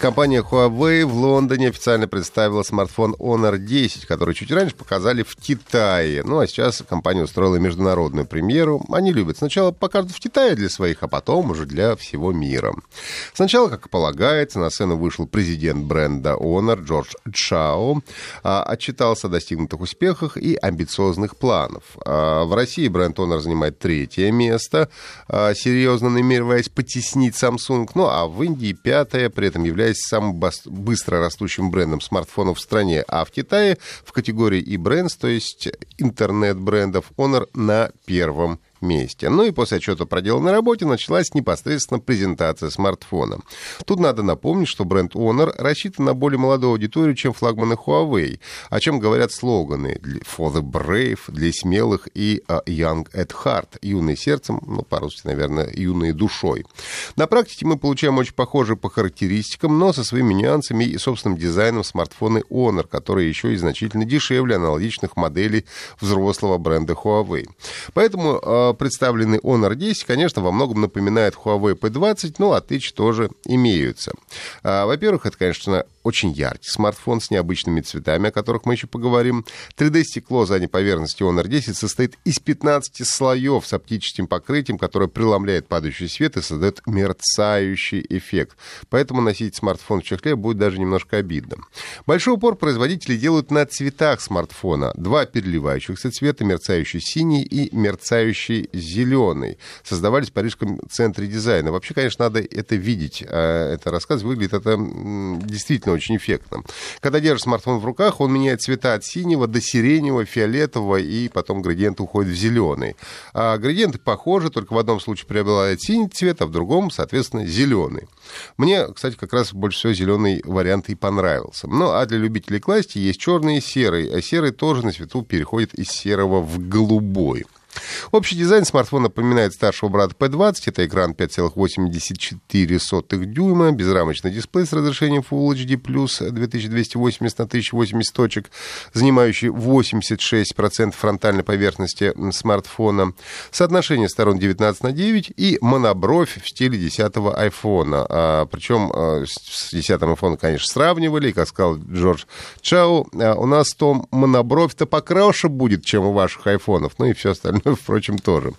Компания Huawei в Лондоне официально представила смартфон Honor 10, который чуть раньше показали в Китае. Ну а сейчас компания устроила международную премьеру. Они любят сначала покажут в Китае для своих, а потом уже для всего мира. Сначала, как полагается, на сцену вышел президент бренда Honor Джордж Чао, а, отчитался о достигнутых успехах и амбициозных планов. А, в России бренд Honor занимает третье место, а, серьезно намереваясь потеснить Samsung. Ну а в Индии пятое, при этом является являясь самым быстро растущим брендом смартфонов в стране, а в Китае в категории e-brands, то есть интернет-брендов, Honor на первом месте. Ну и после отчета проделанной работе началась непосредственно презентация смартфона. Тут надо напомнить, что бренд Honor рассчитан на более молодую аудиторию, чем флагманы Huawei, о чем говорят слоганы «For the brave», «Для смелых» и а, «Young at heart», «Юный сердцем», ну, по-русски, наверное, «Юные душой». На практике мы получаем очень похожие по характеристикам, но со своими нюансами и собственным дизайном смартфоны Honor, которые еще и значительно дешевле аналогичных моделей взрослого бренда Huawei. Поэтому а, представленный Honor 10, конечно, во многом напоминает Huawei P20, ну, отличия тоже имеются. А, во-первых, это, конечно, очень яркий смартфон с необычными цветами, о которых мы еще поговорим. 3D-стекло задней поверхности Honor 10 состоит из 15 слоев с оптическим покрытием, которое преломляет падающий свет и создает мерцающий эффект. Поэтому носить смартфон в чехле будет даже немножко обидно. Большой упор производители делают на цветах смартфона. Два переливающихся цвета, мерцающий синий и мерцающий зеленый. Создавались в Парижском центре дизайна. Вообще, конечно, надо это видеть. А это рассказ выглядит это действительно действительно очень эффектно. Когда держишь смартфон в руках, он меняет цвета от синего до сиреневого, фиолетового, и потом градиент уходит в зеленый. А градиенты похожи, только в одном случае преобладает синий цвет, а в другом, соответственно, зеленый. Мне, кстати, как раз больше всего зеленый вариант и понравился. Ну, а для любителей классики есть черный и серый, а серый тоже на свету переходит из серого в голубой. Общий дизайн смартфона напоминает старшего брата P20. Это экран 5,84 дюйма, безрамочный дисплей с разрешением Full HD+, 2280 на 1080 точек, занимающий 86% фронтальной поверхности смартфона, соотношение сторон 19 на 9 и монобровь в стиле 10-го айфона. А, причем а, с 10-м айфоном, конечно, сравнивали, как сказал Джордж Чао, а, у нас том монобровь-то покраше будет, чем у ваших айфонов, ну и все остальное впрочем, тоже.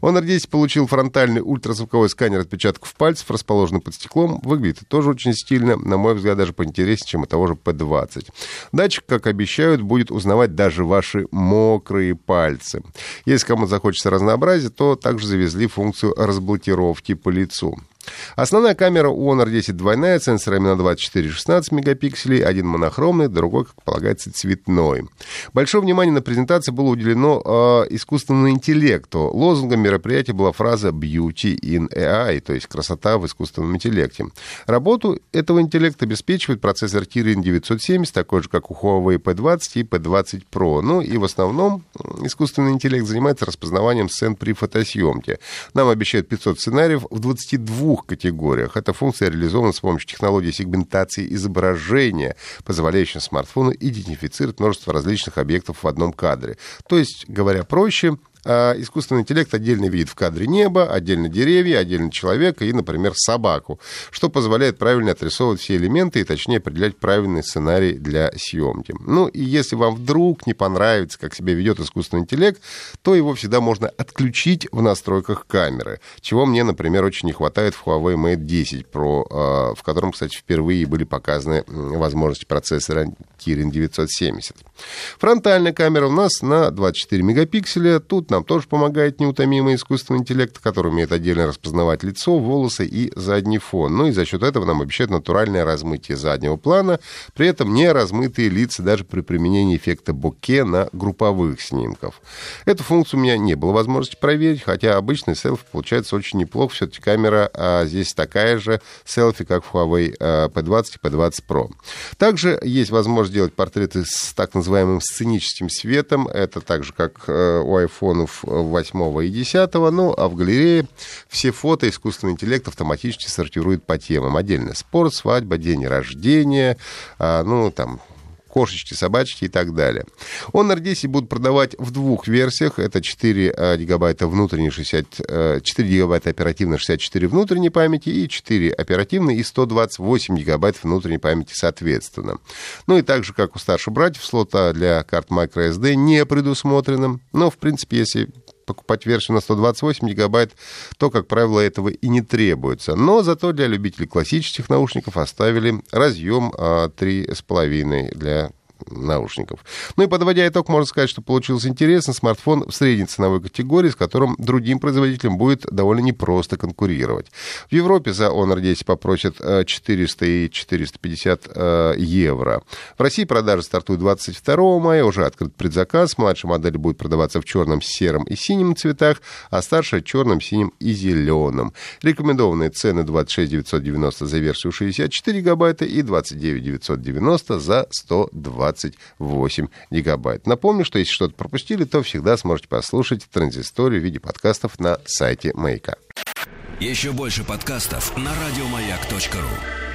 Honor 10 получил фронтальный ультразвуковой сканер отпечатков пальцев, расположенный под стеклом. Выглядит тоже очень стильно, на мой взгляд, даже поинтереснее, чем у того же P20. Датчик, как обещают, будет узнавать даже ваши мокрые пальцы. Если кому захочется разнообразия, то также завезли функцию разблокировки по лицу. Основная камера у Honor 10 двойная, сенсорами на 24-16 мегапикселей, один монохромный, другой, как полагается, цветной. Большое внимание на презентации было уделено э, искусственному интеллекту. Лозунгом мероприятия была фраза «Beauty in AI», то есть «красота в искусственном интеллекте». Работу этого интеллекта обеспечивает процессор Kirin 970, такой же, как у Huawei P20 и P20 Pro. Ну и в основном искусственный интеллект занимается распознаванием сцен при фотосъемке. Нам обещают 500 сценариев в 22 двух категориях. Эта функция реализована с помощью технологии сегментации изображения, позволяющей смартфону идентифицировать множество различных объектов в одном кадре. То есть, говоря проще, а искусственный интеллект отдельно видит в кадре небо, отдельно деревья, отдельно человека и, например, собаку, что позволяет правильно отрисовывать все элементы и точнее определять правильный сценарий для съемки. Ну и если вам вдруг не понравится, как себя ведет искусственный интеллект, то его всегда можно отключить в настройках камеры, чего мне, например, очень не хватает в Huawei Mate 10 Pro, а, в котором, кстати, впервые были показаны возможности процессора Kirin 970. Фронтальная камера у нас на 24 мегапикселя. Тут нам тоже помогает неутомимый искусственный интеллект, который умеет отдельно распознавать лицо, волосы и задний фон. Ну и за счет этого нам обещают натуральное размытие заднего плана, при этом не размытые лица даже при применении эффекта боке на групповых снимков. Эту функцию у меня не было возможности проверить, хотя обычный селфи получается очень неплохо. Все-таки камера а здесь такая же селфи, как в Huawei P20 и P20 Pro. Также есть возможность делать портреты с так называемым сценическим светом. Это так же, как э, у iPhone айфонов 8 и 10. Ну, а в галерее все фото искусственный интеллект автоматически сортирует по темам. Отдельно спорт, свадьба, день рождения, а, ну, там, кошечки, собачки и так далее. Honor 10 будут продавать в двух версиях. Это 4 э, гигабайта внутренней, 60, 4 э, гигабайта оперативной, 64 внутренней памяти и 4 оперативной и 128 гигабайт внутренней памяти соответственно. Ну и так же, как у старших братьев, слота для карт microSD не предусмотрено. Но, в принципе, если покупать версию на 128 гигабайт, то, как правило, этого и не требуется. Но зато для любителей классических наушников оставили разъем 3,5 а, для наушников. Ну и подводя итог, можно сказать, что получился интересный смартфон в средней ценовой категории, с которым другим производителям будет довольно непросто конкурировать. В Европе за Honor 10 попросят 400 э, и 450 э, евро. В России продажи стартуют 22 мая, уже открыт предзаказ. Младшая модель будет продаваться в черном, сером и синем цветах, а старшая черном, синем и зеленом. Рекомендованные цены 26 990 за версию 64 гигабайта и 29 990 за 120 28 гигабайт. Напомню, что если что-то пропустили, то всегда сможете послушать транзисторию в виде подкастов на сайте Маяка. Еще больше подкастов на радиомаяк.ру